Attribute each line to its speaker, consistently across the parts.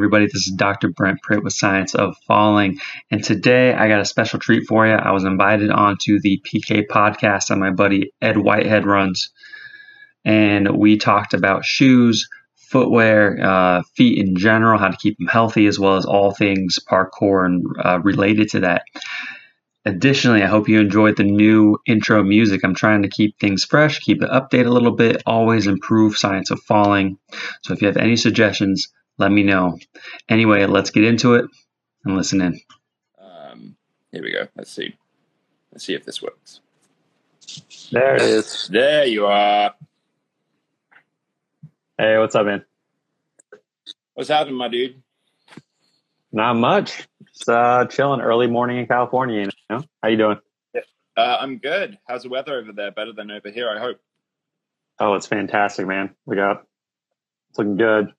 Speaker 1: Everybody? This is Dr. Brent Pritt with Science of Falling. And today I got a special treat for you. I was invited onto the PK podcast that my buddy Ed Whitehead runs. And we talked about shoes, footwear, uh, feet in general, how to keep them healthy, as well as all things parkour and uh, related to that. Additionally, I hope you enjoyed the new intro music. I'm trying to keep things fresh, keep it update a little bit, always improve Science of Falling. So if you have any suggestions, let me know. Anyway, let's get into it and listen in.
Speaker 2: Um, here we go. Let's see. Let's see if this works.
Speaker 3: There it is.
Speaker 2: There you are.
Speaker 3: Hey, what's up, man?
Speaker 2: What's happening, my dude?
Speaker 3: Not much. Just uh, chilling early morning in California. You know, how you doing?
Speaker 2: Uh, I'm good. How's the weather over there? Better than over here, I hope.
Speaker 3: Oh, it's fantastic, man. We got it's looking good.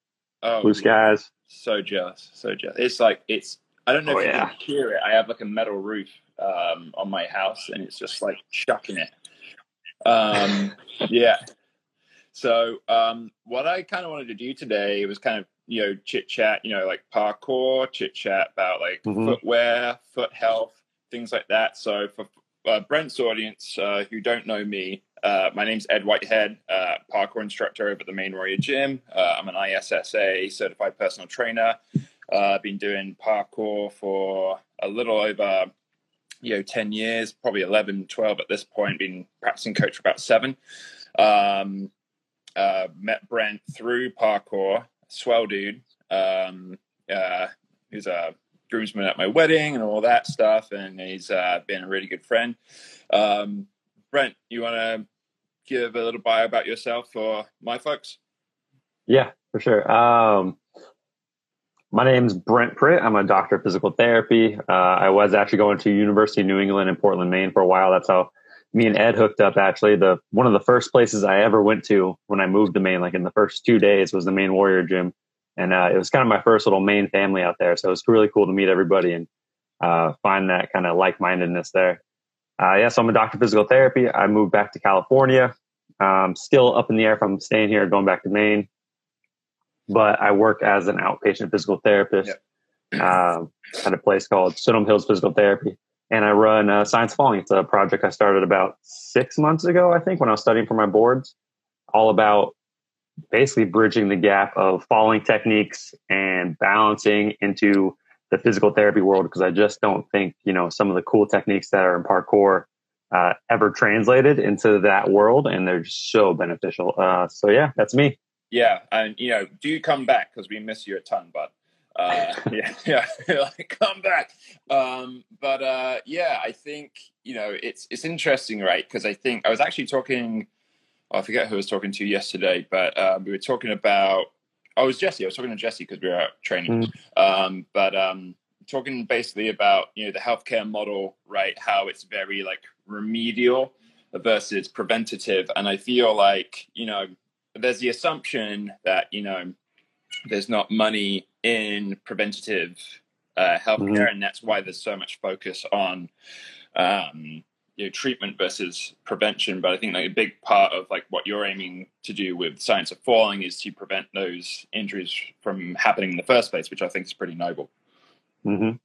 Speaker 2: Oh,
Speaker 3: Blue skies.
Speaker 2: So jealous. So jealous. It's like it's. I don't know
Speaker 3: Oh,
Speaker 2: if you
Speaker 3: yeah.
Speaker 2: can hear it. I have like a metal roof um, on my house, and it's just like chucking it. Um, yeah. So um, what I kind of wanted to do today was kind of you know chit chat, you know, like parkour, chit chat about like
Speaker 3: Mhm.
Speaker 2: footwear, foot health, things like that. So for uh, Brent's audience uh, who don't know me, uh, my name's Ed Whitehead, uh, parkour instructor over at the Maine Warrior Gym. Uh, I'm an ISSA certified personal trainer. I've been doing parkour for a little over you know 10 years probably 11 12 at this point been practicing coach for about seven um uh met brent through parkour swell dude um uh he's a groomsman at my wedding and all that stuff and he's uh been a really good friend um brent you want to give a little bio about yourself for my folks
Speaker 3: Yeah, for sure. Um, my name's Brent Pritt. I'm a doctor of physical therapy. Uh, I was actually going to University of New England in Portland, Maine for a while. That's how me and Ed hooked up. Actually, the one of the first places I ever went to when I moved to Maine, like in the first two days, was the Maine Warrior Gym, and uh, it was kind of my first little main family out there. So it was really cool to meet everybody and uh, find that kind of like mindedness there. Uh, yeah, so I'm a doctor of physical therapy. I moved back to California. Um, still up in the air if I'm staying here going back to Maine but I work as an outpatient physical therapist um, at a place called Stone Hills Physical Therapy. And I run uh, Science Falling. It's a project I started about six months ago, I think, when I was studying for my boards, all about basically bridging the gap of falling techniques and balancing into the physical therapy world. Because I just don't think, you know, some of the cool techniques that are in parkour uh, ever translated into that world. And they're just so beneficial. Uh, so, yeah, that's me.
Speaker 2: Yeah, and you know, do come back because we miss you a ton, bud. Uh, yeah, yeah, like, come back. Um, but uh, yeah, I think you know it's it's interesting, right? Because I think I was actually talking. I forget who I was talking to yesterday, but uh, we were talking about. Oh, it was Jesse. I was talking to Jesse because we were out training. Um, but um, talking basically about you know the healthcare model, right? How it's very like remedial versus preventative, and I feel like you know there's the assumption that you know there's not money in preventative uh, healthcare, and that's why there's so much focus on um, you know treatment versus prevention. But I think like a big part of like what you're aiming to do with Science of Falling is to prevent those injuries from happening in the first place, which I think is pretty noble.
Speaker 3: Mm-hmm.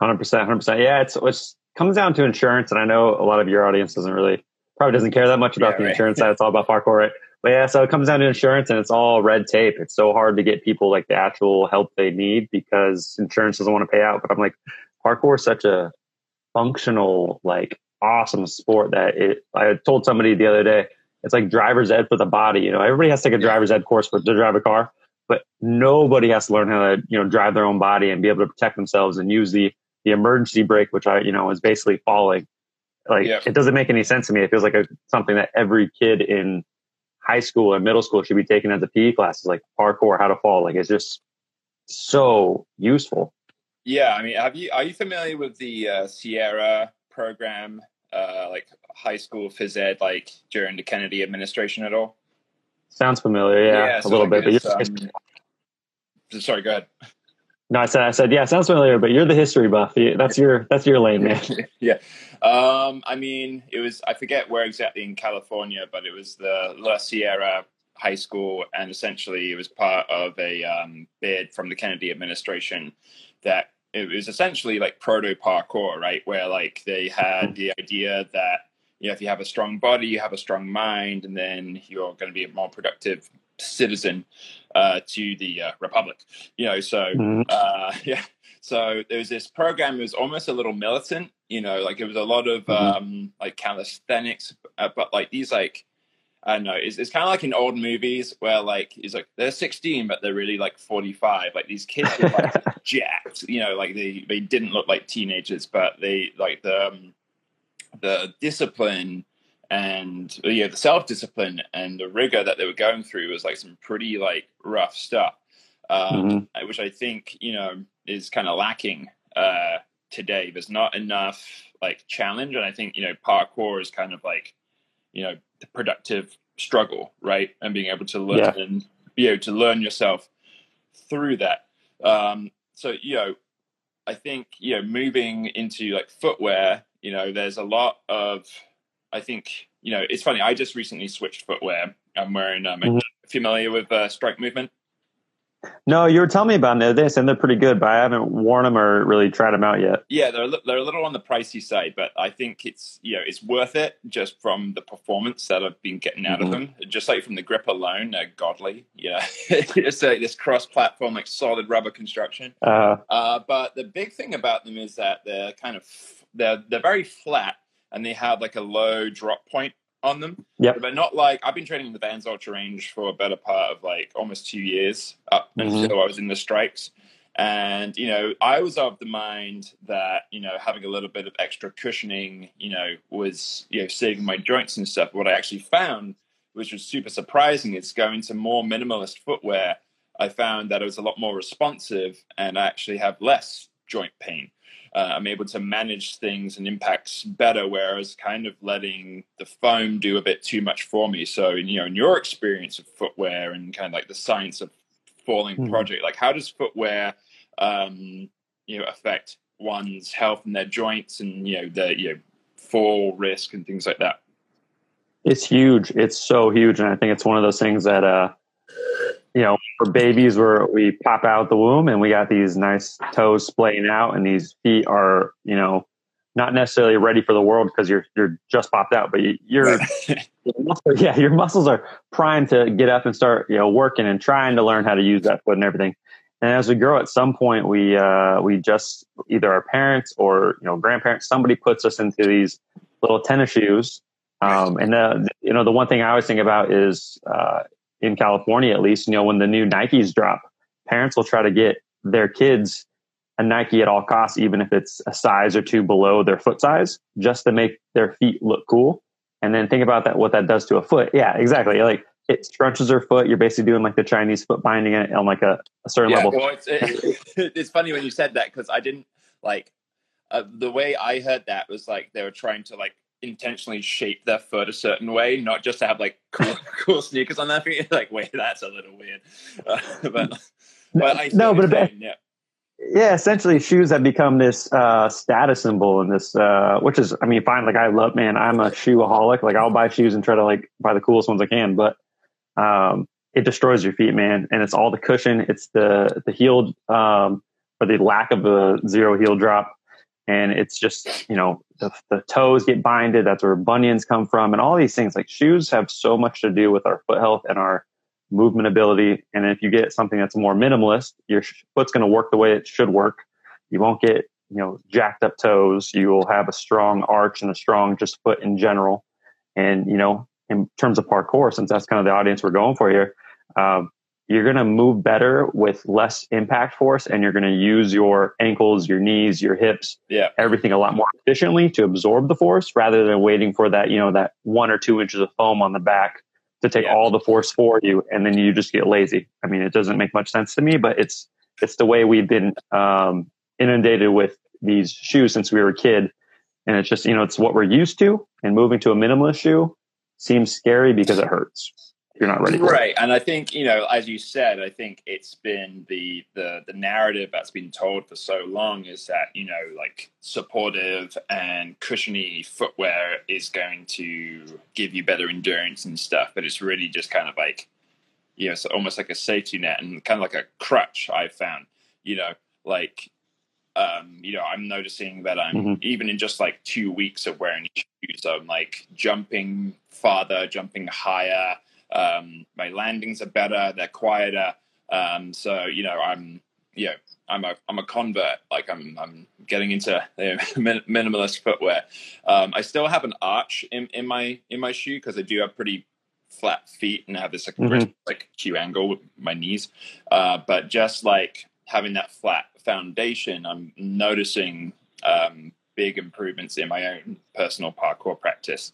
Speaker 3: Hundred percent, hundred percent. Yeah, it's it comes down to insurance, and I know a lot of your audience doesn't really probably doesn't care that much about
Speaker 2: Yeah,
Speaker 3: the
Speaker 2: right.
Speaker 3: insurance side. It's all about parkour, right? But yeah, so it comes down to insurance, and it's all red tape. It's so hard to get people like the actual help they need because insurance doesn't want to pay out. But I'm like, parkour is such a functional, like awesome sport that it. I told somebody the other day, it's like driver's ed for the body. You know, everybody has to take a driver's ed course for to drive a car, but nobody has to learn how to you know drive their own body and be able to protect themselves and use the the emergency brake, which I you know is basically falling. Like
Speaker 2: Yeah.
Speaker 3: it doesn't make any sense to me. It feels like a, something that every kid in high school and middle school should be taking as a PE classes, like parkour, how to fall. Like it's just so useful.
Speaker 2: Yeah, I mean, have you are you familiar with the uh, Sierra program, uh, like high school phys ed, like during the Kennedy administration at all?
Speaker 3: Sounds familiar, yeah,
Speaker 2: so
Speaker 3: a little
Speaker 2: like
Speaker 3: bit. But you're,
Speaker 2: um, sorry, go ahead.
Speaker 3: no, I said, I said, yeah, sounds familiar. But you're the history buff. That's your that's your lane, man.
Speaker 2: yeah. Um, I mean, it was, I forget where exactly in California, but it was the La Sierra high school, and essentially it was part of a um, bid from the Kennedy administration that it was essentially like proto parkour, right? Where like they had the idea that you know if you have a strong body, you have a strong mind, and then you're going to be a more productive citizen uh, to the uh, republic. You know, so mm-hmm. uh, yeah. So there was this program. It was almost a little militant. You know, like it was a lot of mm-hmm. um, like calisthenics, uh, but like these like I don't know. It's, it's kind of like in old movies where like it's like they're 16, but they're really like 45. Like these kids are like jacked. You know, like they they didn't look like teenagers, but they like the um, the discipline and yeah, the self discipline and the rigor that they were going through was like some pretty like rough stuff, um, mm-hmm. which I think you know is kind of lacking uh, today. There's not enough like challenge, and I think you know parkour is kind of like you know the productive struggle, right? And being able to learn yeah. and be able to learn yourself through that. Um, so you know, I think you know moving into like footwear, you know, there's a lot of I think you know it's funny. I just recently switched footwear. I'm wearing um, mm-hmm. familiar with uh, Strike Movement.
Speaker 3: No, you were telling me about this, and they're pretty good, but I haven't worn them or really tried them out yet.
Speaker 2: Yeah, they're they're a little on the pricey side, but I think it's you know it's worth it just from the performance that I've been getting out mm-hmm. of them. Just like from the grip alone, they're godly. Yeah, it's like this cross-platform, like solid rubber construction. Uh, uh, but the big thing about them is that they're kind of they're they're very flat, and they have like a low drop point on them.
Speaker 3: Yeah.
Speaker 2: But not like I've been training in the Vans Ultra range for a better part of like almost two years up mm-hmm. until I was in the strikes. And, you know, I was of the mind that, you know, having a little bit of extra cushioning, you know, was, you know, saving my joints and stuff. What I actually found, which was super surprising, is going to more minimalist footwear. I found that it was a lot more responsive and I actually have less joint pain uh, I'm able to manage things and impacts better. Whereas kind of letting the foam do a bit too much for me. So, you know, in your experience of footwear and kind of like the science of falling mm-hmm. project, like how does footwear, um, you know, affect one's health and their joints and you know the you know fall risk and things like that?
Speaker 3: It's huge. It's so huge, and I think it's one of those things that uh, you know, for babies where we pop out the womb and we got these nice toes splaying out and these feet are, you know, not necessarily ready for the world because you're you're just popped out, but you, you're yeah, your muscles are primed to get up and start, you know, working and trying to learn how to use that foot and everything. And as we grow, at some point, we uh, we just either our parents or you know grandparents, somebody puts us into these little tennis shoes. Um, and the, you know the one thing I always think about is uh, in California, at least, you know, when the new Nikes drop, parents will try to get their kids a Nike at all costs, even if it's a size or two below their foot size, just to make their feet look cool. And then think about that, what that does to a foot. Yeah, exactly. Like it scrunches their foot. You're basically doing like the Chinese foot binding it on like a, a certain yeah, level.
Speaker 2: Well, it's, it, it's funny when you said that because I didn't like uh, the way I heard that was like they were trying to like intentionally shape their foot a certain way, not just to have like cool, cool sneakers on their feet. Like, wait, that's a little weird. Uh, but,
Speaker 3: but I no, but saying, yeah. Yeah, essentially, shoes have become this uh, status symbol, and this, uh, which is, I mean, fine. Like, I love, man, I'm a shoeaholic. Like, I'll buy shoes and try to like buy the coolest ones I can, but um, it destroys your feet, man. And it's all the cushion, it's the the heel, um, or the lack of a zero heel drop, and it's just, you know, the, the toes get binded. That's where bunions come from, and all these things. Like shoes have so much to do with our foot health and our movement ability. And if you get something that's more minimalist, your foot's going to work the way it should work. You won't get you know jacked up toes. You will have a strong arch and a strong just foot in general. And you know, in terms of parkour, since that's kind of the audience we're going for here, um, you're going to move better with less impact force and you're going to use your ankles, your knees, your hips,
Speaker 2: yeah.
Speaker 3: everything a lot more efficiently to absorb the force rather than waiting for that, you know, that one or two inches of foam on the back to take yeah. all the force for you. And then you just get lazy. I mean, it doesn't make much sense to me, but it's, it's the way we've been, um, inundated with these shoes since we were a kid. And it's just, you know, it's what we're used to and moving to a minimalist shoe seems scary because it hurts you're not ready
Speaker 2: right it. and i think you know as you said i think it's been the the the narrative that's been told for so long is that you know like supportive and cushiony footwear is going to give you better endurance and stuff but it's really just kind of like you know, so almost like a safety net and kind of like a crutch. I've found, you know, like um, you know, I'm noticing that I'm mm-hmm. even in just like two weeks of wearing shoes, I'm like jumping farther, jumping higher. Um, my landings are better, they're quieter. Um, so you know, I'm you know, I'm a I'm a convert. Like I'm I'm getting into you know, minimalist footwear. Um, I still have an arch in, in my in my shoe because I do have pretty flat feet and have this like, mm-hmm. like Q angle with my knees. Uh, but just like having that flat foundation, I'm noticing um, big improvements in my own personal parkour practice.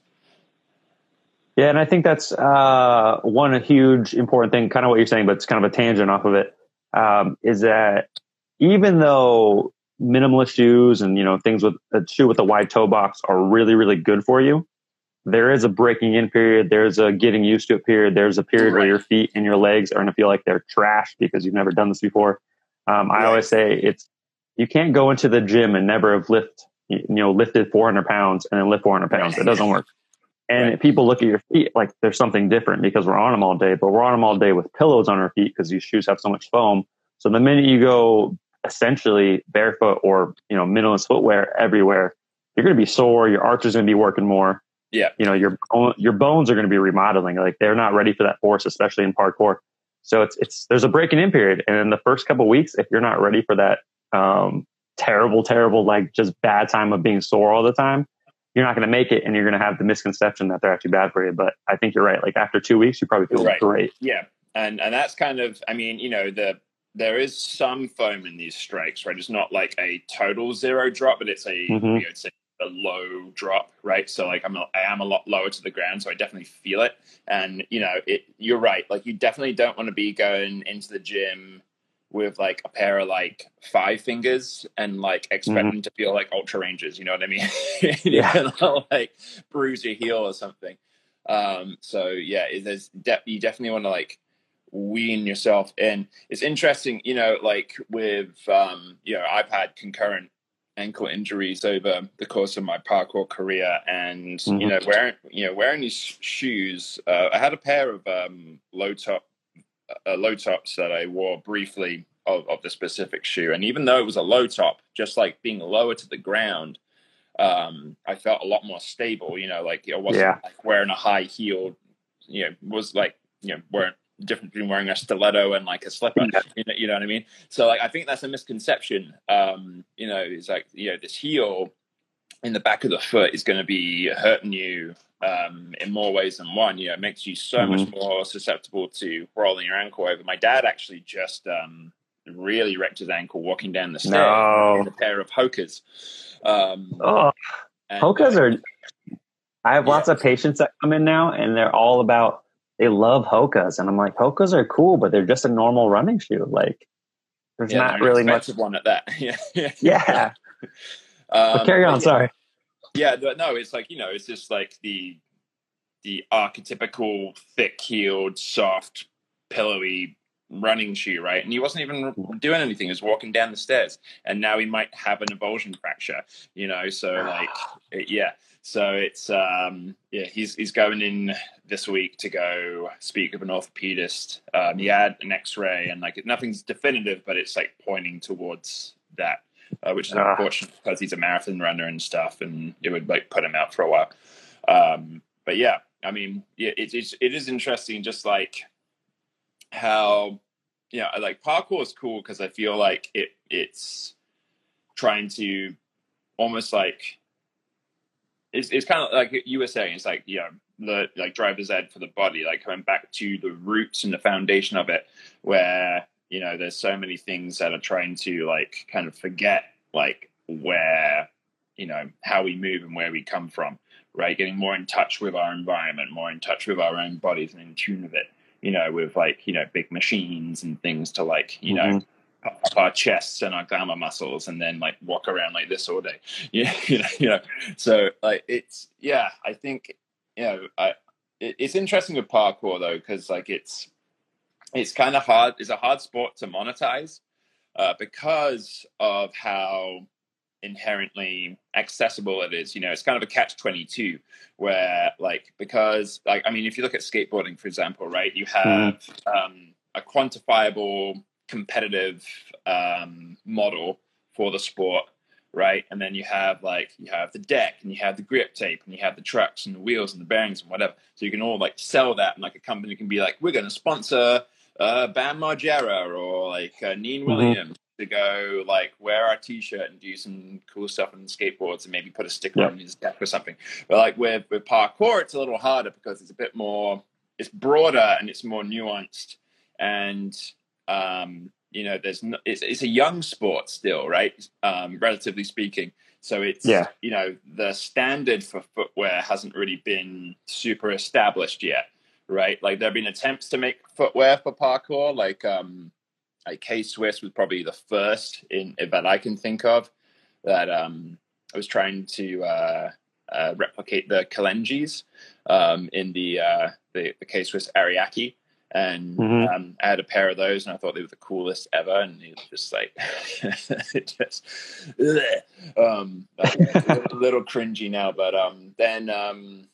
Speaker 3: Yeah, and I think that's uh, one huge important thing, kind of what you're saying, but it's kind of a tangent off of it. Um, is that even though minimalist shoes and you know things with a shoe with a wide toe box are really really good for you, there is a breaking in period. There's a getting used to it period. There's a period right. where your feet and your legs are going to feel like they're trash because you've never done this before. Um, I always say it's you can't go into the gym and never have lift you know lifted 400 pounds and then lift 400 pounds. It doesn't work. And right. people look at your feet like there's something different because we're on them all day, but we're on them all day with pillows on our feet because these shoes have so much foam. So the minute you go essentially barefoot or you know minimalist footwear everywhere, you're going to be sore. Your arch is going to be working more.
Speaker 2: Yeah,
Speaker 3: you know your your bones are going to be remodeling. Like they're not ready for that force, especially in parkour. So it's it's there's a breaking in period, and in the first couple weeks, if you're not ready for that um, terrible, terrible, like just bad time of being sore all the time, you're not going to make it, and you're going to have the misconception that they're actually bad for you. But I think you're right. Like after two weeks, you probably feel right. great.
Speaker 2: Yeah, and and that's kind of, I mean, you know, the there is some foam in these strikes, right? It's not like a total zero drop, but it's a, mm-hmm. you know, it's a, a, low drop, right? So like I'm a, I am a lot lower to the ground, so I definitely feel it. And you know, it you're right. Like you definitely don't want to be going into the gym with like a pair of like five fingers and like expect mm-hmm. them to feel like ultra rangers. You know what I mean? yeah, like bruise your heel or something. Um, so yeah, there's de- you definitely want to like wean yourself in. It's interesting, you know, like with, um, you know, I've had concurrent ankle injuries over the course of my parkour career, and mm-hmm. you know, wearing you know wearing these shoes. Uh, I had a pair of um, low top uh, low tops that I wore briefly of, of the specific shoe, and even though it was a low top, just like being lower to the ground. Um, I felt a lot more stable, you know, like it wasn't yeah. like wearing a high heel, you know, was like, you know, wearing different between wearing a stiletto and like a slipper. Yeah. You, know, you know what I mean? So like I think that's a misconception. Um, you know, it's like you know this heel in the back of the foot is going to be hurting you um, in more ways than one. You know, it makes you so mm-hmm. much more susceptible to rolling your ankle over. My dad actually just um, really wrecked his ankle walking down the stairs no. in a pair of Hokas. Um,
Speaker 3: oh, and, Hokas uh, are. I have lots of patients that come in now, and they're all about they love Hokas, and I'm like, Hokas are cool, but they're just a normal running shoe. Like, there's yeah, not really much of
Speaker 2: one at that. yeah,
Speaker 3: yeah. yeah. Um, carry on.
Speaker 2: Yeah,
Speaker 3: sorry.
Speaker 2: Yeah, no, it's like you know, it's just like the the archetypical thick-heeled, soft, pillowy running shoe, right? And he wasn't even doing anything; he was walking down the stairs, and now he might have an avulsion fracture. You know, so like, yeah. So it's um, yeah, he's he's going in this week to go speak with an orthopedist. Um, he had an X-ray and like nothing's definitive, but it's like pointing towards that, uh, which is uh. unfortunate because he's a marathon runner and stuff, and it would like put him out for a while. Um, but yeah, I mean, yeah, it, it's it is interesting, just like how yeah, like parkour is cool because I feel like it it's trying to almost like it's, it's kind of like you were saying it's like you know the like driver's ed for the body like coming back to the roots and the foundation of it where you know there's so many things that are trying to like kind of forget like where you know how we move and where we come from right getting more in touch with our environment more in touch with our own bodies and in tune with it you know with like you know big machines and things to like you mm-hmm. know up our chests and our glamour muscles and then like walk around like this all day. Yeah, you know, you know. So like it's yeah, I think you know, I it, it's interesting with parkour though because like it's it's kind of hard. It's a hard sport to monetize uh, because of how inherently accessible it is. You know, it's kind of a catch twenty two where like because like I mean, if you look at skateboarding, for example, right, you have mm. um, a quantifiable competitive um, model for the sport right? And then you have like you have the deck and you have the grip tape and you have the trucks and the wheels and the bearings and whatever. So you can all like sell that and like a company can be like, we're going to sponsor uh, Bam Margera or like uh, Neen mm-hmm. Williams to go like wear our t-shirt and do some cool stuff on skateboards and maybe put a sticker on his deck or something. But like with with parkour, it's a little harder because it's a bit more, it's broader and it's more nuanced and um, you know there's no, it's, it's a young sport still right um, relatively speaking so it's yeah. you know the standard for footwear hasn't really been super established yet right like there have been attempts to make footwear for parkour like um like k swiss was probably the first in that i can think of that um i was trying to uh, uh replicate the Kalenjis um in the uh the, the k swiss ariake and mm-hmm. um, I had a pair of those, and I thought they were the coolest ever. And it was just like, it just, um, a little cringy now. But um, then, um,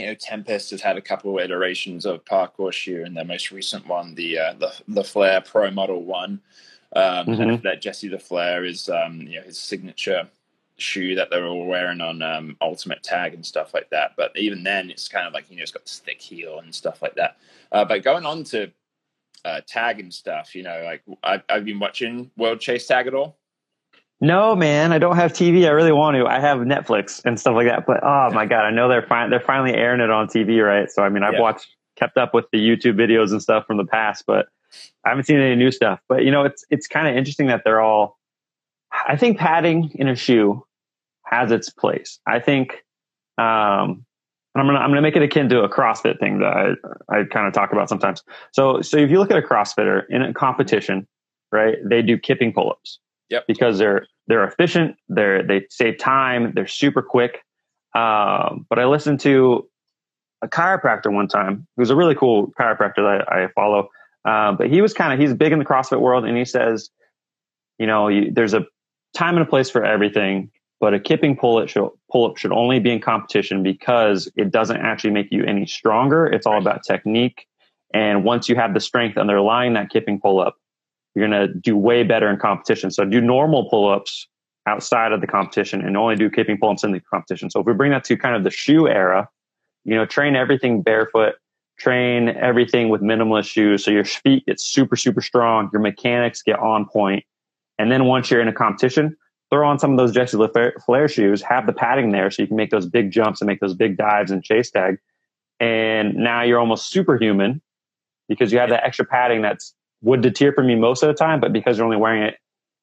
Speaker 2: you know, Tempest has had a couple of iterations of parkour shoe, and their most recent one, the uh, the the Flair Pro Model One, um, mm-hmm. that Jesse La Flair is, um, you know, his signature shoe that they're all wearing on um, Ultimate Tag and stuff like that. But even then, it's kind of like you know, it's got this thick heel and stuff like that. Uh, but going on to uh, tag and stuff, you know, like I've, I've been watching World Chase Tag at all.
Speaker 3: No, man, I don't have TV. I really want to. I have Netflix and stuff like that. But oh my god, I know they're fin- they're finally airing it on TV, right? So I mean, I've yeah. watched, kept up with the YouTube videos and stuff from the past, but I haven't seen any new stuff. But you know, it's it's kind of interesting that they're all. I think padding in a shoe has its place. I think, um, I'm gonna I'm gonna make it akin to a CrossFit thing that I, I kind of talk about sometimes. So so if you look at a CrossFitter in a competition, right? They do kipping pull-ups.
Speaker 2: Yep.
Speaker 3: Because they're they're efficient. They're they save time. They're super quick. Um, but I listened to a chiropractor one time who's a really cool chiropractor that I, I follow. Um, but he was kind of he's big in the CrossFit world, and he says, you know, you, there's a time and a place for everything. But a kipping pull up should, pull up should only be in competition because it doesn't actually make you any stronger. It's all about technique. And once you have the strength underlying that kipping pull up, you're going to do way better in competition. So do normal pull ups outside of the competition and only do kipping pull ups in the competition. So if we bring that to kind of the shoe era, you know, train everything barefoot, train everything with minimalist shoes. So your feet get super, super strong. Your mechanics get on point. And then once you're in a competition, throw on some of those Jesse Flair shoes, have the padding there so you can make those big jumps and make those big dives and chase tag. And now you're almost superhuman because you have that extra padding that's would deter from you most of the time, but because you're only wearing it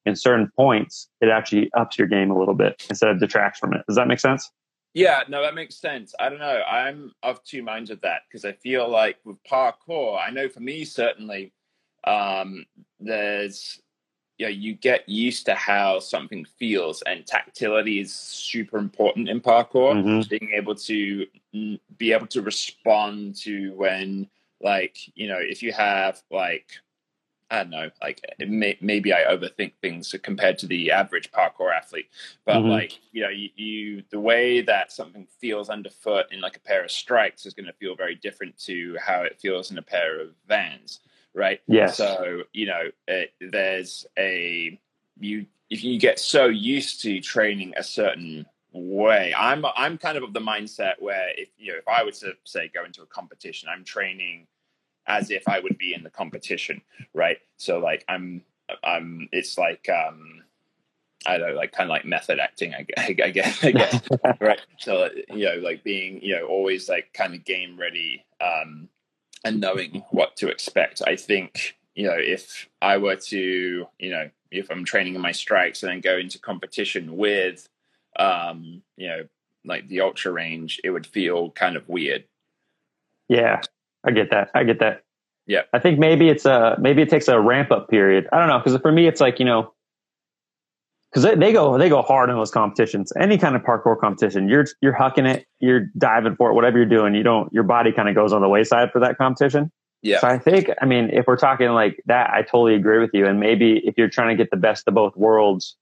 Speaker 3: in certain points, it actually ups your game a little bit instead of detracts from it. Does that make sense?
Speaker 2: Yeah, no, that makes sense. I don't know. I'm of two minds of that because I feel like with parkour, I know for me certainly, um, there's you know, you get used to how something feels and tactility is super important in parkour mm-hmm. being able to be able to respond to when like you know if you have like I don't know, like may, maybe I overthink things compared to the average parkour athlete, but mm-hmm. like you know, you, you, the way that something feels underfoot in like a pair of strikes is going to feel very different to how it feels in a pair of vans right?
Speaker 3: Yeah.
Speaker 2: So you know, it, there's a you if you get so used to training a certain way. I'm I'm kind of of the mindset where if you know if I were to say go into a competition, I'm training as if I would be in the competition, right? So like I'm I'm it's like um I don't know, like kind of like method acting, I, I, I guess, I guess, right? So you know, like being, you know, always like kind of game ready, um, and knowing what to expect. I think, you know, if I were to, you know, if I'm training in my strikes and then go into competition with, um, you know, like the ultra range, it would feel kind of weird.
Speaker 3: Yeah, I get that. I get that.
Speaker 2: Yeah.
Speaker 3: I think maybe it's a, maybe it takes a ramp up period. I don't know. Cause for me, it's like, you know, because they, they, go they go hard in those competitions. Any kind of parkour competition, you're you're hucking it, you're diving for it, whatever you're doing. You don't your body kind of goes on the wayside for that competition.
Speaker 2: Yeah.
Speaker 3: So I think I mean if we're talking like that, I totally agree with you. And maybe if you're trying to get the best of both worlds,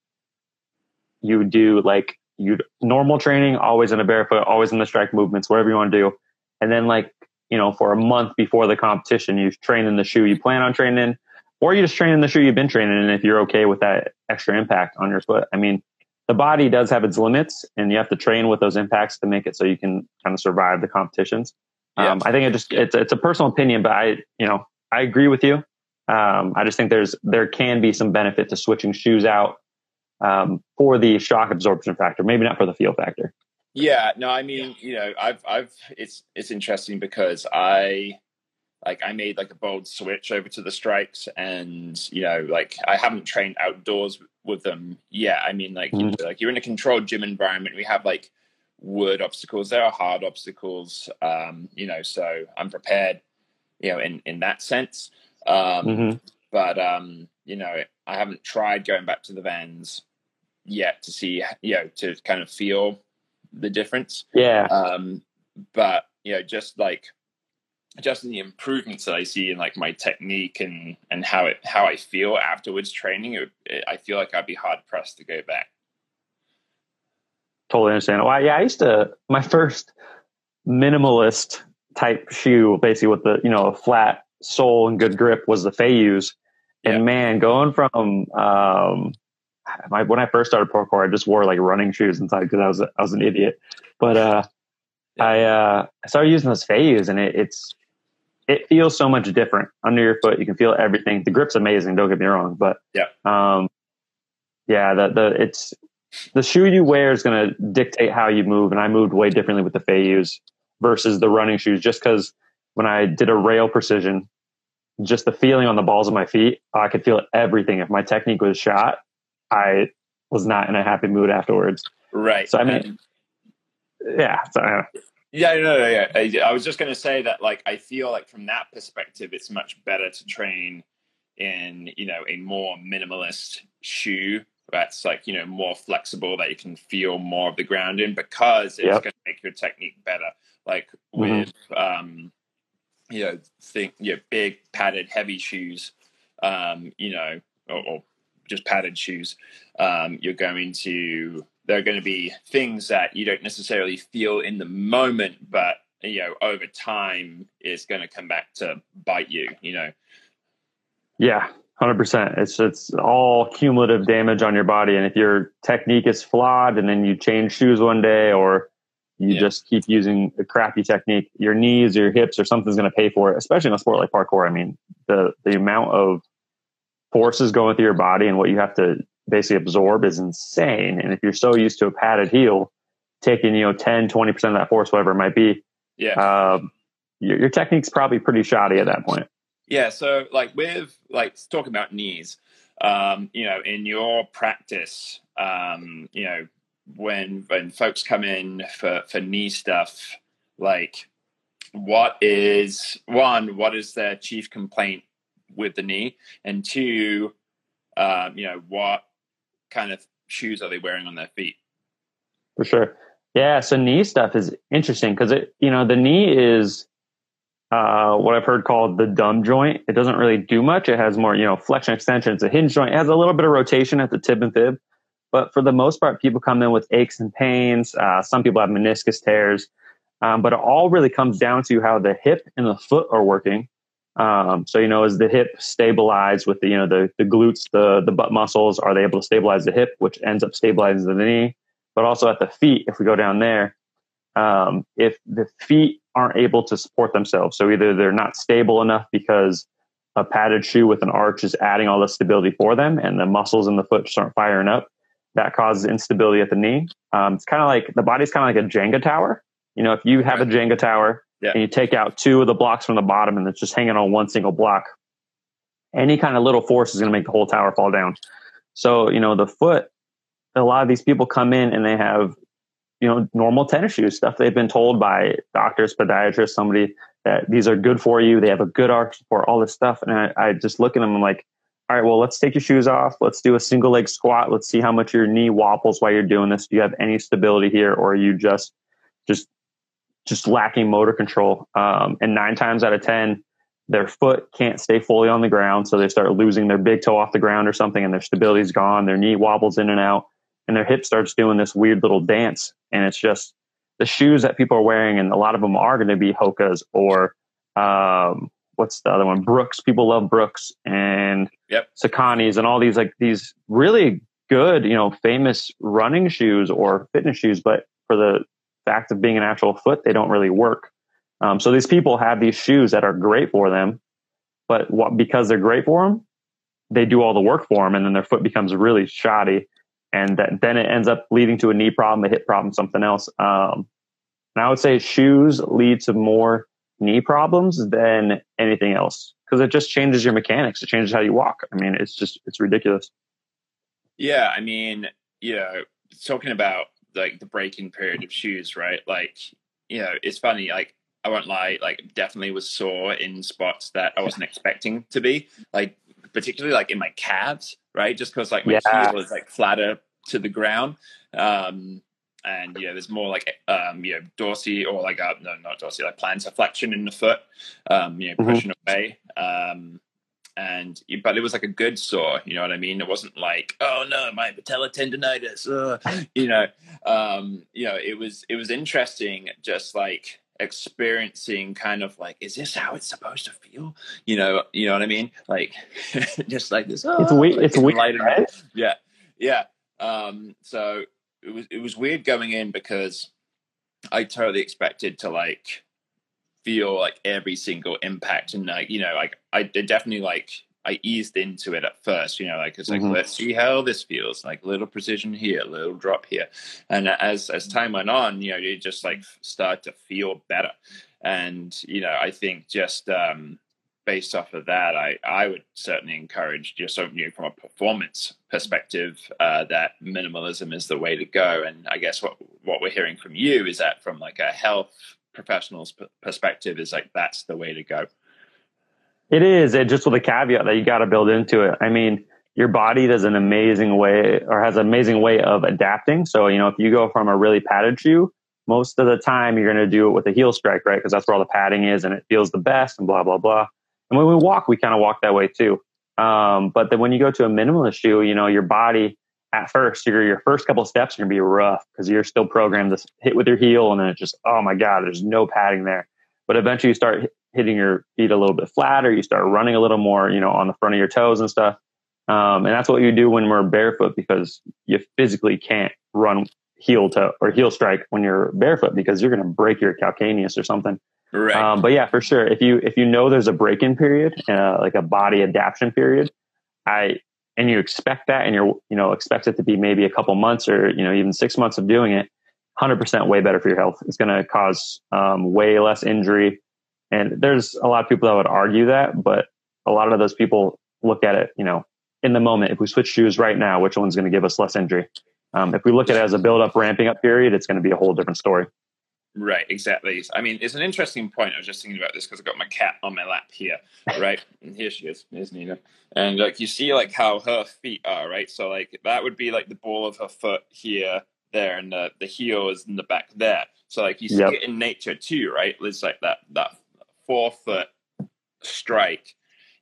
Speaker 3: you do like you normal training, always in a barefoot, always in the strike movements, whatever you want to do. And then like, you know, for a month before the competition, you train in the shoe you plan on training in, or you just train in the shoe you've been training in if you're okay with that extra impact on your foot. I mean, the body does have its limits and you have to train with those impacts to make it so you can kind of survive the competitions. Yeah. Um, I think it just, it's, it's a personal opinion, but I, you know, I agree with you. Um, I just think there's, there can be some benefit to switching shoes out um, for the shock absorption factor, maybe not for the feel factor.
Speaker 2: Yeah, no, I mean, you know, I've, I've, it's, it's interesting because I, like, I made like a bold switch over to the strikes, and you know, like, I haven't trained outdoors with them yet. I mean, like, mm-hmm. like you're in a controlled gym environment. We have like wood obstacles. There are hard obstacles. Um, you know, so I'm prepared. You know, in in that sense. Um, mm-hmm. But um, you know, I haven't tried going back to the vans yet to see, you know, to kind of feel the difference.
Speaker 3: Yeah.
Speaker 2: Um, but you know, just like just in the improvements that I see in like my technique and and how it how I feel afterwards training, it, it, I feel like I'd be hard pressed to go back.
Speaker 3: Totally understand. Well, yeah, I used to my first minimalist type shoe, basically with the you know a flat sole and good grip, was the Feiyues. And man, going from um, my, when I first started parkour, I just wore like running shoes inside because I was I was an idiot. But uh. I uh, I started using those Feiyues, and it, it's it feels so much different under your foot. You can feel everything. The grip's amazing. Don't get me wrong, but
Speaker 2: yeah,
Speaker 3: um, yeah, the the it's the shoe you wear is going to dictate how you move. And I moved way differently with the Feiyues versus the running shoes, just because when I did a rail precision, just the feeling on the balls of my feet, I could feel everything. If my technique was shot, I was not in a happy mood afterwards.
Speaker 2: Right.
Speaker 3: So I mean, yeah. So, uh,
Speaker 2: yeah, no, no, yeah. I, I was just going to say that, like, I feel like from that perspective, it's much better to train in, you know, a more minimalist shoe that's like, you know, more flexible that you can feel more of the ground in because it's yep. going to make your technique better. Like mm-hmm. with, mm-hmm. um, you know, think you know, big padded heavy shoes, um, you know, or, or just padded shoes, um, you're going to there are going to be things that you don't necessarily feel in the moment, but you know, over time is going to come back to bite you. You know.
Speaker 3: Yeah, hundred percent. It's it's all cumulative damage on your body, and if your technique is flawed, and then you change shoes one day, or you yeah. just keep using a crappy technique, your knees, or your hips, or something's going to pay for it. Especially in a sport like parkour. I mean, the the amount of forces going through your body and what you have to basically absorb is insane. And if you're so used to a padded heel, taking you know 10, 20 percent of that force, whatever it might be,
Speaker 2: yeah,
Speaker 3: um, your, your technique's probably pretty shoddy at that point.
Speaker 2: Yeah. So like with like talking about knees, um, you know, in your practice, um, you know, when when folks come in for for knee stuff, like what is one, what is their chief complaint with the knee, and two, um, you know, what kind of shoes are they wearing on their feet?
Speaker 3: For sure. Yeah. So knee stuff is interesting because it, you know, the knee is uh, what I've heard called the dumb joint. It doesn't really do much. It has more, you know, flexion extension. It's a hinge joint. It has a little bit of rotation at the tib and fib. But for the most part, people come in with aches and pains. Uh, some people have meniscus tears. Um, but it all really comes down to how the hip and the foot are working. Um, so you know, is the hip stabilized with the you know the the glutes, the the butt muscles? Are they able to stabilize the hip, which ends up stabilizing the knee? But also at the feet, if we go down there, um, if the feet aren't able to support themselves, so either they're not stable enough because a padded shoe with an arch is adding all the stability for them, and the muscles in the foot just aren't firing up, that causes instability at the knee. Um, it's kind of like the body's kind of like a Jenga tower. You know, if you have a Jenga tower yeah. and you take out two of the blocks from the bottom and it's just hanging on one single block, any kind of little force is going to make the whole tower fall down. So, you know, the foot, a lot of these people come in and they have, you know, normal tennis shoes, stuff they've been told by doctors, podiatrists, somebody that these are good for you. They have a good arch support, all this stuff. And I, I just look at them and I'm like, all right, well, let's take your shoes off. Let's do a single leg squat. Let's see how much your knee wobbles while you're doing this. Do you have any stability here, or are you just just just lacking motor control? Um, and nine times out of ten, their foot can't stay fully on the ground, so they start losing their big toe off the ground or something, and their stability's gone. Their knee wobbles in and out. and their hip starts doing this weird little dance. And it's just the shoes that people are wearing, and a lot of them are going to be Hoka's or um, what's the other one? Brooks. People love Brooks and
Speaker 2: yep.
Speaker 3: Saucony's and all these like these really good, you know, famous running shoes or fitness shoes, but for the fact of being an actual foot, they don't really work. Um, so these people have these shoes that are great for them, but what, because they're great for them, they do all the work for them, and then their foot becomes really shoddy, and that, then it ends up leading to a knee problem, a hip problem, something else. Um, and I would say shoes lead to more knee problems than anything else because it just changes your mechanics. It changes how you walk. I mean, it's just it's ridiculous.
Speaker 2: Yeah, I mean, yeah, talking about like the breaking period of shoes, right? Like, you know, it's funny. Like, I won't lie. Like, definitely was sore in spots that I wasn't expecting to be. Like, particularly like in my calves, right? Just because like my yeah. heel is like flatter to the ground. Um, and yeah, there's more like um, you know dorsal or like uh, no, not dorsal, like plantar flexion in the foot, um, you know, mm-hmm. pushing away. Um, and but it was like a good sore, you know what I mean? It wasn't like oh no, my patella tendonitis, uh, you know. Um, you know, it was it was interesting, just like experiencing kind of like is this how it's supposed to feel you know you know what i mean like just like this
Speaker 3: oh, it's weird it's weird right?
Speaker 2: yeah yeah um so it was it was weird going in because I totally expected to like feel like every single impact and like you know like I definitely like I eased into it at first, you know, like it's like mm-hmm. let's see how this feels, like little precision here, little drop here, and as as time went on, you know, you just like start to feel better, and you know, I think just um based off of that, I, I would certainly encourage just you know, from a performance perspective uh, that minimalism is the way to go. And I guess what what we're hearing from you is that from like a health professional's p- perspective is like that's the way to go.
Speaker 3: It is, it just with a caveat that you got to build into it. I mean, your body does an amazing way or has an amazing way of adapting. So you know, if you go from a really padded shoe most of the time you're going to do it with a heel strike, right? Because that's where all the padding is and it feels the best and blah, blah, blah. And when we walk, we kind of walk that way too. Um, but then when you go to a minimalist shoe, you know, your body at first, your your first couple steps are gonna be rough because you're still programmed to hit with your heel, and then it's just, oh my god, there's no padding there. But eventually, you start hitting your feet a little bit flatter. You start running a little more, you know, on the front of your toes and stuff. Um, and that's what you do when we're barefoot because you physically can't run heel to or heel strike when you're barefoot because you're going to break your calcaneus or something.
Speaker 2: Right.
Speaker 3: Um, but yeah, for sure. If you if you know there's a break in period, uh, like a body adaptation period, I and you expect that, and you're you know expect it to be maybe a couple months or you know even six months of doing it, hundred percent way better for your health. It's going to cause um, way less injury. And there's a lot of people that would argue that, but a lot of those people look at it, you know, in the moment. If we switch shoes right now, which one's going to give us less injury? Um, if we look at it as a build up, ramping up period, it's going to be a whole different story.
Speaker 2: Right, exactly. I mean, it's an interesting point. I was just thinking about this because I've got my cat on my lap here, right? and here she is, here's Nina. And like you see like how her feet are, right? So like that would be like the ball of her foot here, there, and the, the heel is in the back there. So like you see yep. it in nature too, right? It's like that that forefoot strike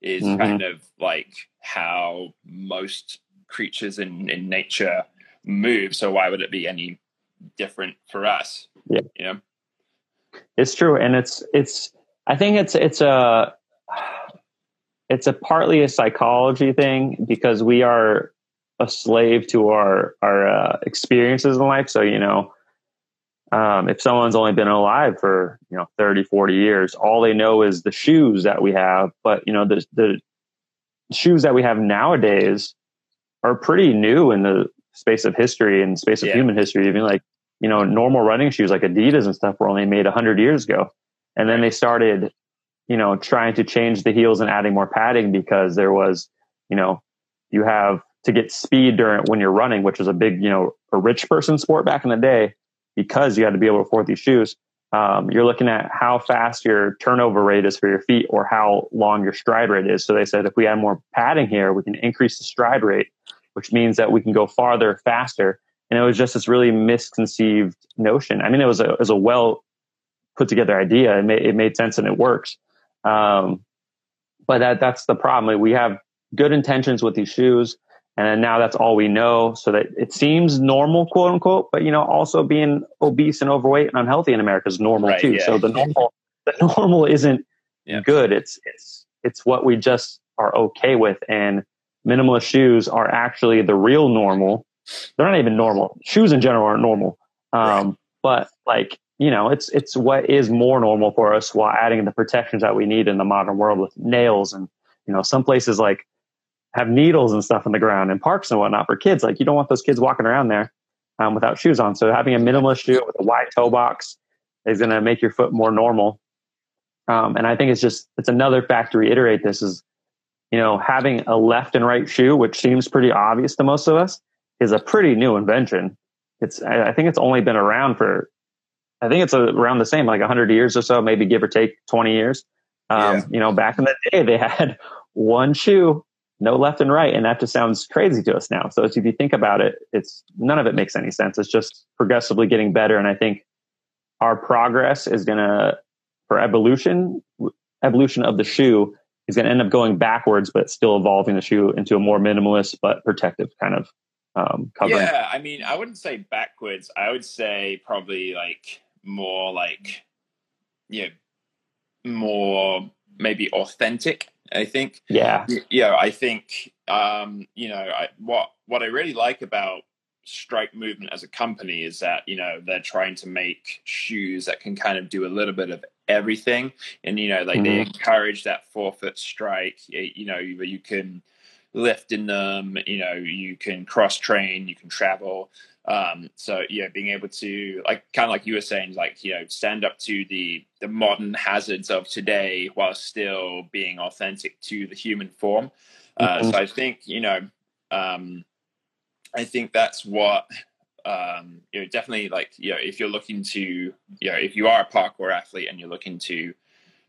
Speaker 2: is mm-hmm. kind of like how most creatures in, in nature move. So why would it be any different for us.
Speaker 3: Yeah.
Speaker 2: You know?
Speaker 3: It's true. And it's, it's, I think it's, it's a, it's a partly a psychology thing because we are a slave to our, our uh, experiences in life. So, you know, um, if someone's only been alive for, you know, 30, 40 years, all they know is the shoes that we have. But, you know, the, the shoes that we have nowadays are pretty new in the space of history and space of yeah. human history. Even like you know, normal running shoes like Adidas and stuff were only made 100 years ago. And then they started, you know, trying to change the heels and adding more padding because there was, you know, you have to get speed during when you're running, which was a big, you know, a rich person sport back in the day because you had to be able to afford these shoes. Um, you're looking at how fast your turnover rate is for your feet or how long your stride rate is. So they said if we add more padding here, we can increase the stride rate, which means that we can go farther faster and it was just this really misconceived notion. I mean, it was a, it was a well put together idea. It made, it made sense and it works. Um, but that, that's the problem. We have good intentions with these shoes And now that's all we know. So that it seems normal, quote unquote, but you know, also being obese and overweight and unhealthy in America is normal right, too. Yeah. So the normal, the normal isn't yeah. good. It's, it's, it's what we just are okay with. And minimalist shoes are actually the real normal. They're not even normal. Shoes in general aren't normal. Um, right. but like, you know, it's, it's what is more normal for us while adding the protections that we need in the modern world with nails and, you know, some places like have needles and stuff in the ground and parks and whatnot for kids. Like you don't want those kids walking around there um, without shoes on. So having a minimalist shoe with a wide toe box is going to make your foot more normal. Um, and I think it's just it's another fact to reiterate. This is you know having a left and right shoe, which seems pretty obvious to most of us, is a pretty new invention. It's I think it's only been around for I think it's around the same, like 100 years or so, maybe give or take 20 years. Um, yeah. You know, back in the day, they had one shoe no left and right. And that just sounds crazy to us now. So if you think about it, it's none of it makes any sense. It's just progressively getting better. And I think our progress is going to, for evolution, evolution of the shoe is going to end up going backwards, but still evolving the shoe into a more minimalist but protective kind of um, covering.
Speaker 2: Yeah, I mean, I wouldn't say backwards. I would say probably like more like, yeah, more maybe authentic I think.
Speaker 3: Yeah.
Speaker 2: Yeah, I think um, you know, I, what what I really like about Strike Movement as a company is that, you know, they're trying to make shoes that can kind of do a little bit of everything and you know, like mm-hmm. they encourage that forefoot strike, you know, you, you can lift in them, you know, you can cross train, you can travel um, so yeah, being able to like kind of like you were saying, like you know, stand up to the the modern hazards of today while still being authentic to the human form. Uh, mm-hmm. So I think you know, um, I think that's what um, you know. Definitely, like you know, if you're looking to you know, if you are a parkour athlete and you're looking to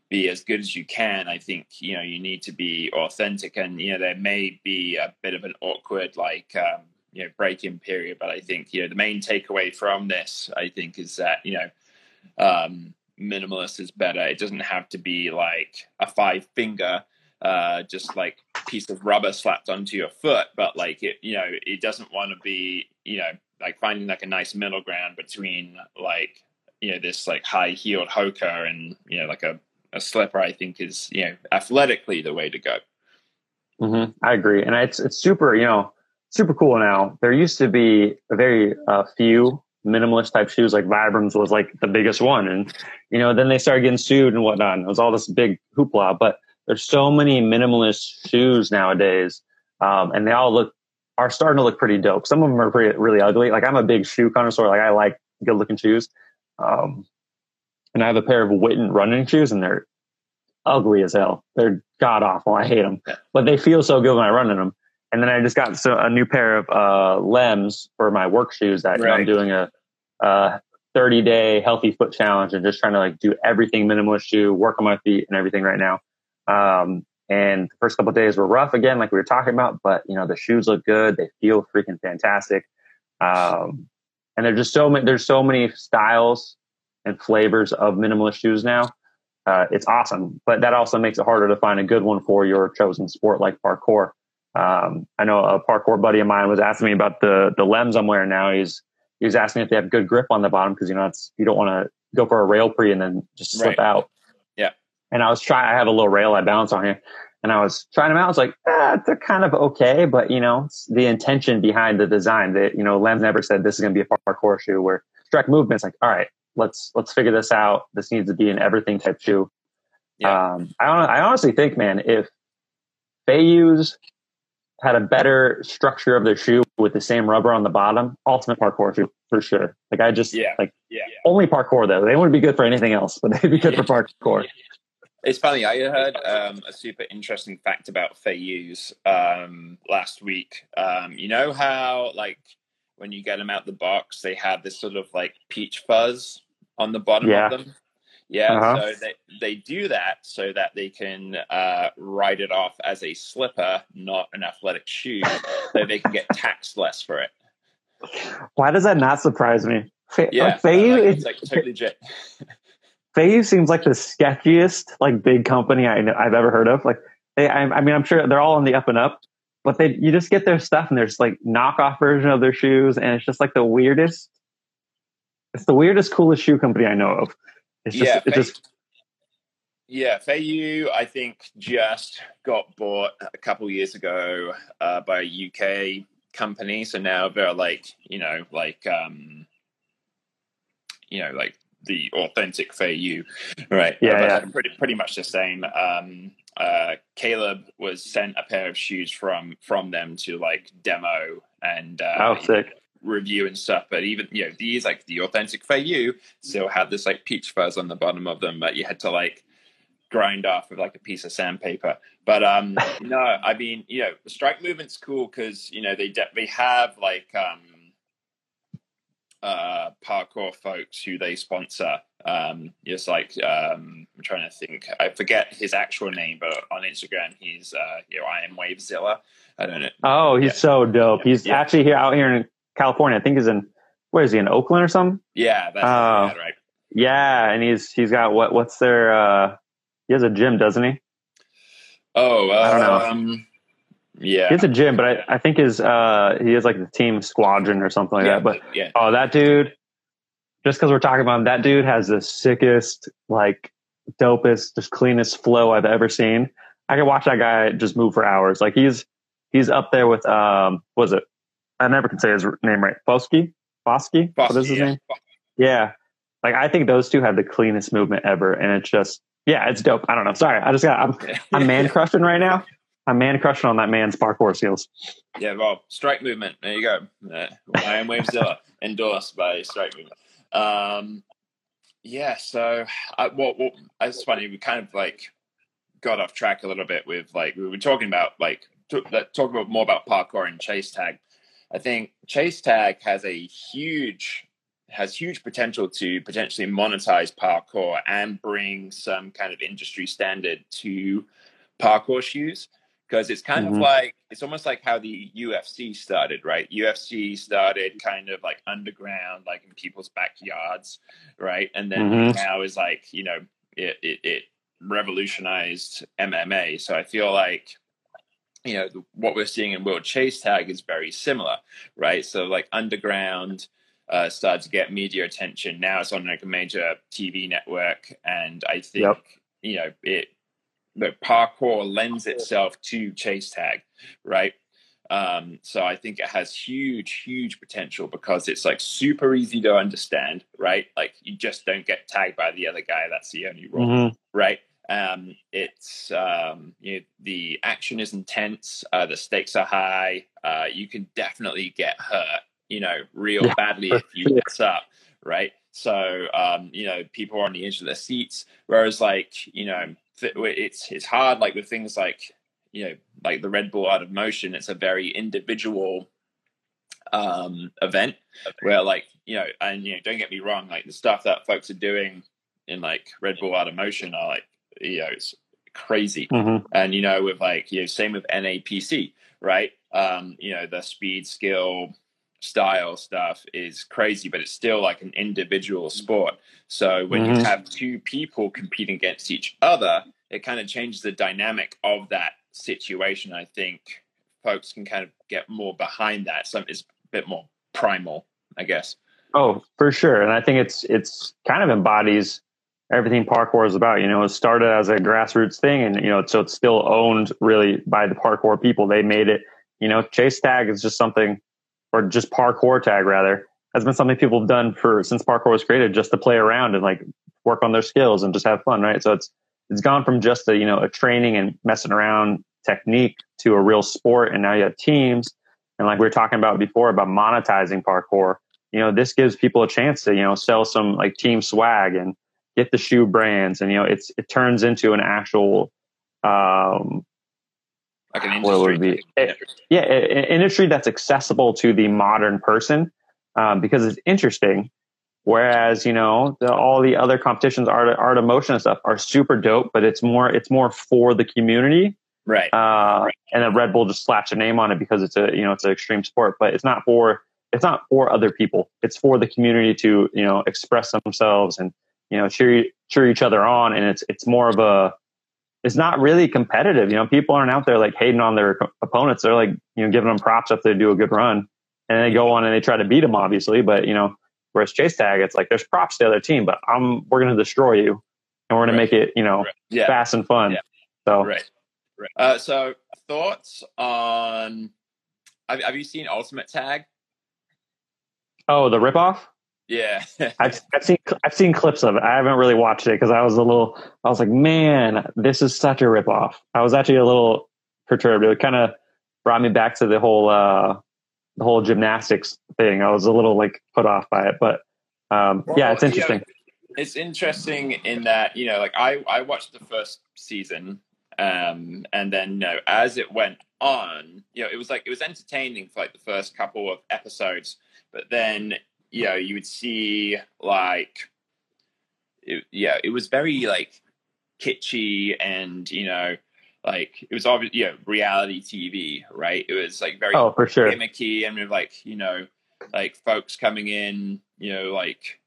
Speaker 2: be as good as you can, I think you know you need to be authentic, and you know there may be a bit of an awkward like. Um, you know break-in period. But I think you know the main takeaway from this, I think, is that you know um, minimalist is better. It doesn't have to be like a five finger, uh, just like piece of rubber slapped onto your foot, but like it, you know, it doesn't want to be, you know, like finding like a nice middle ground between like you know this like high heeled Hoka and you know like a, a slipper. I think is you know athletically the way to go.
Speaker 3: Mm-hmm. I agree, and it's it's super. You know, super cool now. There used to be a very uh, few minimalist type shoes, like Vibrams was like the biggest one. And, you know, then they started getting sued and whatnot. And it was all this big hoopla. But there's so many minimalist shoes nowadays. Um, and they all look, are starting to look pretty dope. Some of them are pretty, really ugly. Like I'm a big shoe connoisseur. Like I like good looking shoes. Um, and I have a pair of Whitin running shoes and they're ugly as hell. They're god awful. I hate them, but they feel so good when I run in them. And then I just got so, a new pair of uh, Lems for my work shoes that right. I'm doing a, a 30 day healthy foot challenge and just trying to like do everything minimalist shoe, work on my feet and everything right now. Um, and the first couple days were rough again, like we were talking about, but you know, the shoes look good. They feel freaking fantastic. Um, and there's just so many, there's so many styles and flavors of minimalist shoes now. Uh, it's awesome, but that also makes it harder to find a good one for your chosen sport like parkour. Um, I know a parkour buddy of mine was asking me about the the lems I'm wearing now. He's he was asking if they have good grip on the bottom because you know it's you don't want to go for a rail pre and then just slip right. out.
Speaker 2: Yeah.
Speaker 3: And I was trying. I have a little rail I balance on here, and I was trying them out. I was like, ah, they're kind of okay, but you know, the intention behind the design. That you know, Lems never said this is going to be a parkour shoe. Where Strike Movement's like, all right, let's let's figure this out. This needs to be an everything type shoe. Yeah. Um, I I honestly think, man, if use had a better structure of their shoe with the same rubber on the bottom, ultimate parkour shoe for sure. Like I just yeah, like yeah. only parkour though. They wouldn't be good for anything else, but they'd be good yeah. for parkour.
Speaker 2: It's funny. I heard um, a super interesting fact about Feiyues um, last week. Um, you know how like when you get them out the box, they have this sort of like peach fuzz on the bottom yeah. of them. Yeah, uh-huh. so they, they do that so that they can uh, write it off as a slipper, not an athletic shoe, so they can get taxed less for it.
Speaker 3: Why does that not surprise me?
Speaker 2: Fe- yeah, like, Feiyue, it's, like totally legit.
Speaker 3: Feiyue seems like the sketchiest like big company I, have ever heard of. Like, they, I, I mean, I'm sure they're all on the up and up, but they you just get their stuff and there's like knockoff version of their shoes, and it's just like the weirdest. It's the weirdest, coolest shoe company I know of. It's just,
Speaker 2: yeah,
Speaker 3: it's just
Speaker 2: yeah, Feiyue, I think, just got bought a couple years ago uh, by a UK company. So now they're like, you know, like, um, you know, like the authentic Feiyue, right?
Speaker 3: Yeah, yeah.
Speaker 2: Pretty, pretty much the same. Um, uh, Caleb was sent a pair of shoes from from them to like demo and uh,
Speaker 3: oh, sick
Speaker 2: review and stuff. But even you know these like the authentic Feiyue still had this like peach fuzz on the bottom of them, but you had to like grind off with like a piece of sandpaper. But um, no, I mean, you know, the strike movement's cool because you know they de- they have like um, uh, parkour folks who they sponsor. Um, just like um, I'm trying to think, I forget his actual name, but on Instagram he's uh, you know I am Wavezilla. I don't know.
Speaker 3: Oh, he's yeah. so dope. He's yeah. actually here out here in California. I think he's in where is he in Oakland or something?
Speaker 2: Yeah, that's uh, right.
Speaker 3: Yeah, and he's he's got what what's their uh he has a gym, doesn't he?
Speaker 2: Oh, uh,
Speaker 3: I don't know.
Speaker 2: Um, yeah,
Speaker 3: he has a gym, but I, I think his uh he has like the team squadron or something like
Speaker 2: yeah,
Speaker 3: that. But
Speaker 2: yeah.
Speaker 3: oh, that dude. Just because we're talking about him, that dude has the sickest, like, dopest, just cleanest flow I've ever seen. I can watch that guy just move for hours. Like he's he's up there with um, was it? I never can say his name right. Bosky, Bosky. What is his
Speaker 2: yeah.
Speaker 3: name? Yeah, like I think those two have the cleanest movement ever, and it's just yeah, it's dope. I don't know. Sorry, I just got I'm I'm man crushing right now. I'm man crushing on that man's parkour skills.
Speaker 2: Yeah, well, strike movement. There you go. Uh, I am Wavezilla, endorsed by Strike Movement. Um, yeah, so I, well, well, it's funny. We kind of like got off track a little bit with like we were talking about like talk about more about parkour and chase tag. I think chase tag has a huge has huge potential to potentially monetize parkour and bring some kind of industry standard to parkour shoes because it's kind mm-hmm. of like it's almost like how the UFC started, right? UFC started kind of like underground, like in people's backyards, right? And then mm-hmm. now is like you know it, it, it revolutionized MMA. So I feel like you know what we're seeing in World Chase Tag is very similar, right? So like underground uh, started to get media attention. Now it's on like a major TV network, and I think yep. you know it. The parkour lends itself to chase tag, right? Um, so I think it has huge, huge potential because it's like super easy to understand, right? Like you just don't get tagged by the other guy. That's the only rule, mm-hmm. right? Um, it's um, you know, the action is intense, uh, the stakes are high. Uh, you can definitely get hurt you know, real yeah, badly if you mess up, right? So, um, you know, people are on the edge of their seats. Whereas, like, you know, it's it's hard. Like with things like, you know, like the Red Bull Art of Motion, it's a very individual um, event where, like, you know, and you know, don't get me wrong, like the stuff that folks are doing in like Red Bull Art of Motion are like, you know, it's crazy.
Speaker 3: Mm-hmm.
Speaker 2: And you know, with like, you know, same with NAPC, right? Um, you know, the speed, skill, style stuff is crazy, but it's still like an individual sport. So when mm-hmm. you have two people competing against each other, it kind of changes the dynamic of that situation. I think folks can kind of get more behind that. Some is a bit more primal, I guess.
Speaker 3: Oh, for sure. And I think it's it's kind of embodies everything parkour is about. You know, it started as a grassroots thing and you know, so it's still owned really by the parkour people. They made it, you know, chase tag is just something or just parkour tag rather, has been something people have done for since parkour was created, just to play around and like work on their skills and just have fun, right? So it's it's gone from just a you know a training and messing around technique to a real sport, and now you have teams. And like we were talking about before about monetizing parkour, you know, this gives people a chance to you know sell some like team swag and get the shoe brands, and you know, it's it turns into an actual um,
Speaker 2: like an industry. What would be?
Speaker 3: It, yeah, an industry that's accessible to the modern person um, because it's interesting. Whereas you know the, all the other competitions, art, art of motion and stuff, are super dope, but it's more it's more for the community,
Speaker 2: right?
Speaker 3: Uh, right. And then Red Bull just slaps a name on it because it's a you know it's an extreme sport, but it's not for it's not for other people. It's for the community to you know express themselves and you know cheer cheer each other on, and it's it's more of a it's not really competitive. You know, people aren't out there like hating on their opponents. They're like, you know, giving them props if they do a good run and they go on and they try to beat them, obviously. But, you know, whereas chase tag, it's like there's props to the other team, but I'm, we're going to destroy you and we're going right. to make it, you know, right. yeah. fast and fun. Yeah. So,
Speaker 2: right. right. Uh, so thoughts on, have, have you seen Ultimate Tag?
Speaker 3: Oh, the ripoff?
Speaker 2: Yeah,
Speaker 3: I've, I've seen I've seen clips of it. I haven't really watched it because I was a little. I was like, man, this is such a ripoff. I was actually a little perturbed. It kind of brought me back to the whole uh, the whole gymnastics thing. I was a little like put off by it, but um, well, yeah, it's interesting.
Speaker 2: it's interesting in that you know, like I I watched the first season, um, and then you know, as it went on, you know, it was like it was entertaining for like the first couple of episodes, but then you know, you would see like, it, yeah, it was very like kitschy and you know, like it was obviously you know reality TV, right? It was like very
Speaker 3: oh for sure
Speaker 2: gimmicky and like you know like folks coming in, you know, like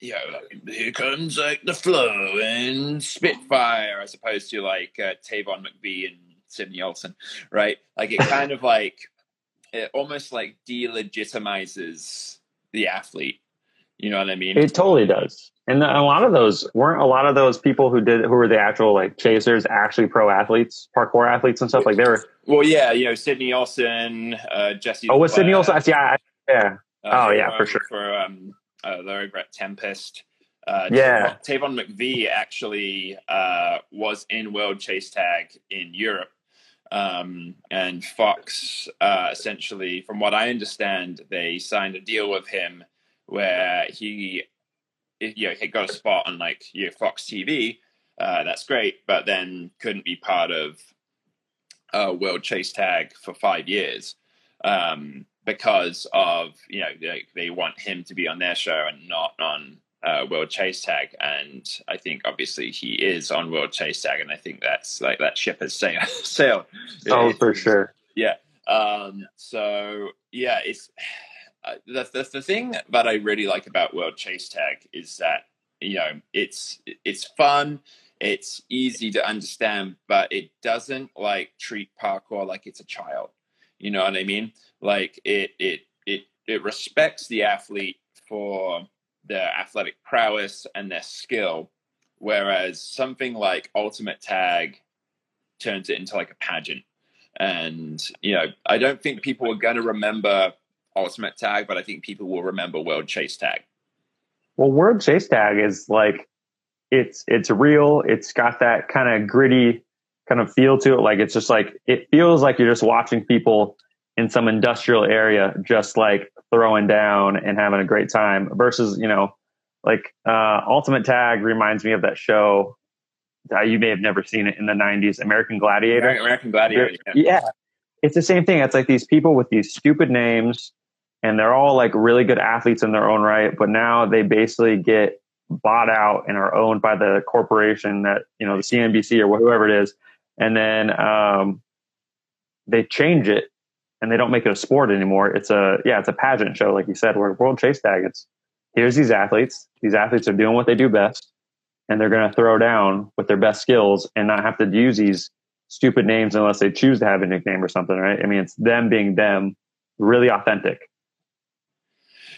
Speaker 2: you know, like, here comes like the flow and Spitfire, as opposed to like uh, Tavon McBee and Sydney Olsen, right? Like it kind of like it almost like delegitimizes the athlete. You know what I mean?
Speaker 3: It totally does. And a lot of those weren't a lot of those people who did who were the actual like chasers actually pro athletes, parkour athletes and stuff like they were.
Speaker 2: Well, yeah, you know Sydney Olsen, uh, Jesse.
Speaker 3: Oh, was Sydney Olsen? Yeah, yeah. Uh, oh, yeah, for sure.
Speaker 2: For um, uh, they're Tempest. Uh,
Speaker 3: yeah,
Speaker 2: Tavon McVee actually uh, was in World Chase Tag in Europe, um, and Fox uh, essentially, from what I understand, they signed a deal with him where he you know, he got a spot on like you know, Fox TV. Uh, that's great, but then couldn't be part of uh, World Chase Tag for five years um, because of you know they, they, want him to be on their show and not on uh, World Chase Tag. And I think obviously he is on World Chase Tag, and I think that's like that ship has sailed. sailed.
Speaker 3: Oh, it, for sure.
Speaker 2: Yeah. Um, so yeah, it's uh, the, the, the thing that I really like about World Chase Tag is that you know it's it's fun, it's easy to understand, but it doesn't like treat parkour like it's a child. You know what I mean? Like it it it it respects the athlete for their athletic prowess and their skill, whereas something like Ultimate Tag turns it into like a pageant. And you know, I don't think people are going to remember Ultimate Tag, but I think people will remember World Chase Tag.
Speaker 3: Well, World Chase Tag is like it's it's real. It's got that kind of gritty kind of feel to it. Like it's just like it feels like you're just watching people in some industrial area just like throwing down and having a great time versus, you know, like uh Ultimate Tag reminds me of that show. Uh, you may have never seen it in the 90s, American Gladiator.
Speaker 2: American Gladiator.
Speaker 3: Yeah. yeah. It's the same thing. It's like these people with these stupid names and they're all like really good athletes in their own right but now they basically get bought out and are owned by the corporation that you know the cnbc or whoever it is and then um, they change it and they don't make it a sport anymore. It's a yeah it's a pageant show like you said where world chase tag. It's here's these athletes. These athletes are doing what they do best and they're going to throw down with their best skills and not have to use these stupid names unless they choose to have a nickname or something right? I mean it's them being them really authentic.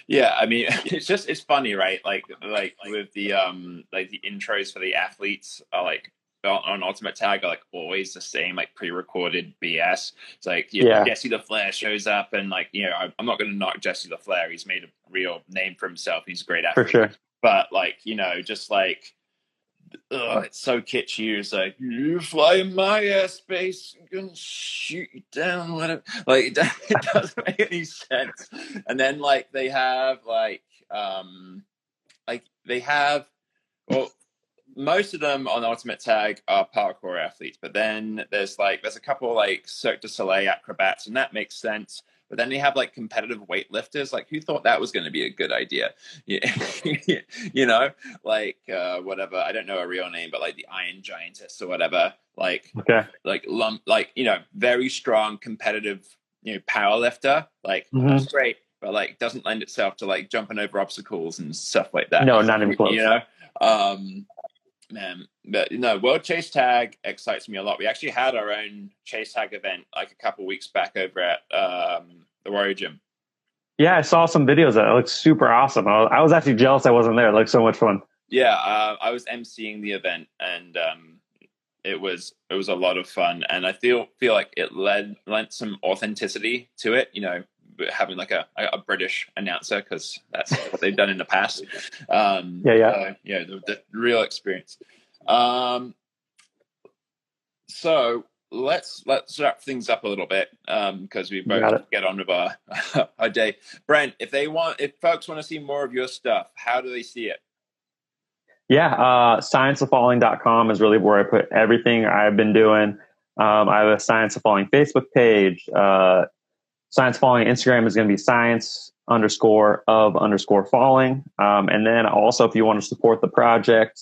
Speaker 2: Yeah, I mean, it's just it's funny, right? Like like with the um like the intros for the athletes are like on Ultimate Tag are like always the same, like pre-recorded BS. It's like you know, yeah. Jesse La Flair shows up, and like you know, I'm not going to knock Jesse La Flair. He's made a real name for himself. He's a great athlete.
Speaker 3: For sure.
Speaker 2: But like you know, just like ugh, it's so kitschy. It's like you fly in my airspace, I'm gonna shoot you down. Whatever. Like it, it doesn't make any sense. And then like they have like um like they have well most of them on Ultimate Tag are parkour athletes, but then there's like there's a couple like Cirque du Soleil acrobats, and that makes sense. But then they have like competitive weightlifters. Like, who thought that was going to be a good idea? you know, like uh, whatever. I don't know a real name, but like the Iron Giantess or whatever. Like,
Speaker 3: okay,
Speaker 2: like lump, like you know, very strong competitive, you know, power lifter. Like mm-hmm. that's great, but like doesn't lend itself to like jumping over obstacles and stuff like that.
Speaker 3: No, not even close.
Speaker 2: You know, um, man, but no, World Chase Tag excites me a lot. We actually had our own Chase Tag event like a couple weeks back over at um, the Warrior Gym.
Speaker 3: Yeah, I saw some videos that looked super awesome. I was, I was actually jealous I wasn't there. It looked so much fun.
Speaker 2: Yeah, uh, I was emceeing the event, and um, it was it was a lot of fun. And I feel feel like it led lent some authenticity to it. You know, having like a, a British announcer because that's what they've done in the past. Um,
Speaker 3: yeah, yeah,
Speaker 2: uh, yeah. The, the, real experience. Um, so let's let's wrap things up a little bit because um, we both get on with our our day. Brent, if they want, if folks want to see more of your stuff, how do they see it?
Speaker 3: Yeah, uh, scienceoffalling.com is really where I put everything I've been doing. Um, I have a Science of Falling Facebook page. Uh, science Falling Instagram is going to be science underscore of underscore falling. Um, and then also, if you want to support the project,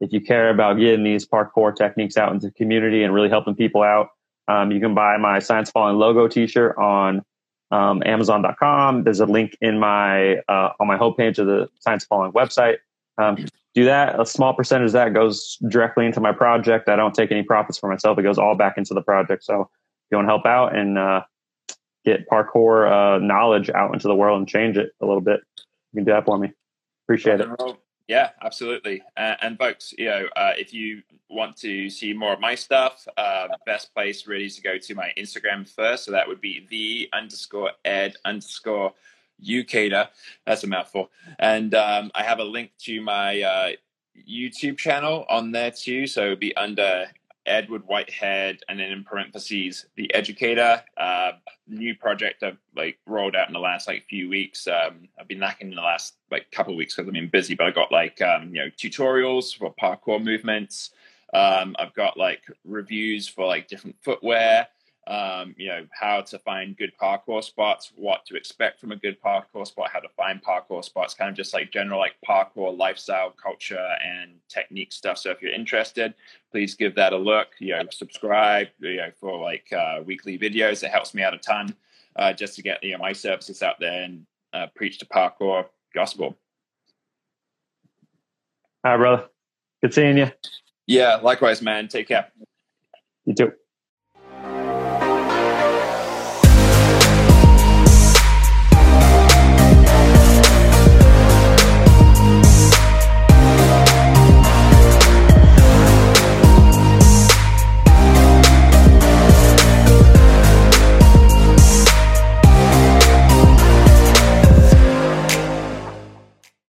Speaker 3: if you care about getting these parkour techniques out into the community and really helping people out, um, you can buy my Science Falling logo T-shirt on um, Amazon.com. There's a link in my uh, on my homepage of the Science Falling website. Um, do that. A small percentage of that goes directly into my project. I don't take any profits for myself. It goes all back into the project. So if you want to help out and uh, get parkour uh, knowledge out into the world and change it a little bit, you can do that for me. Appreciate it.
Speaker 2: Yeah, absolutely. Uh, and folks, you know, uh, if you want to see more of my stuff, uh, best place really is to go to my Instagram first. So that would be the underscore ed underscore Ukater. That's a mouthful. And um, I have a link to my uh, YouTube channel on there too. So it would be under Edward Whitehead, and then in parentheses, the educator. Uh, new project I've like rolled out in the last like few weeks. Um, I've been lacking in the last like couple of weeks because I've been busy, but I got like um, you know tutorials for parkour movements. Um, I've got like reviews for like different footwear um, you know, how to find good parkour spots, what to expect from a good parkour spot, how to find parkour spots, kind of just like general like parkour lifestyle, culture, and technique stuff. So if you're interested, please give that a look. You know, subscribe. You know, for like uh, weekly videos. It helps me out a ton uh, just to get you know my services out there and uh, preach the parkour gospel.
Speaker 3: All right, brother. Good seeing you.
Speaker 2: Yeah, likewise, man. Take care.
Speaker 3: You too.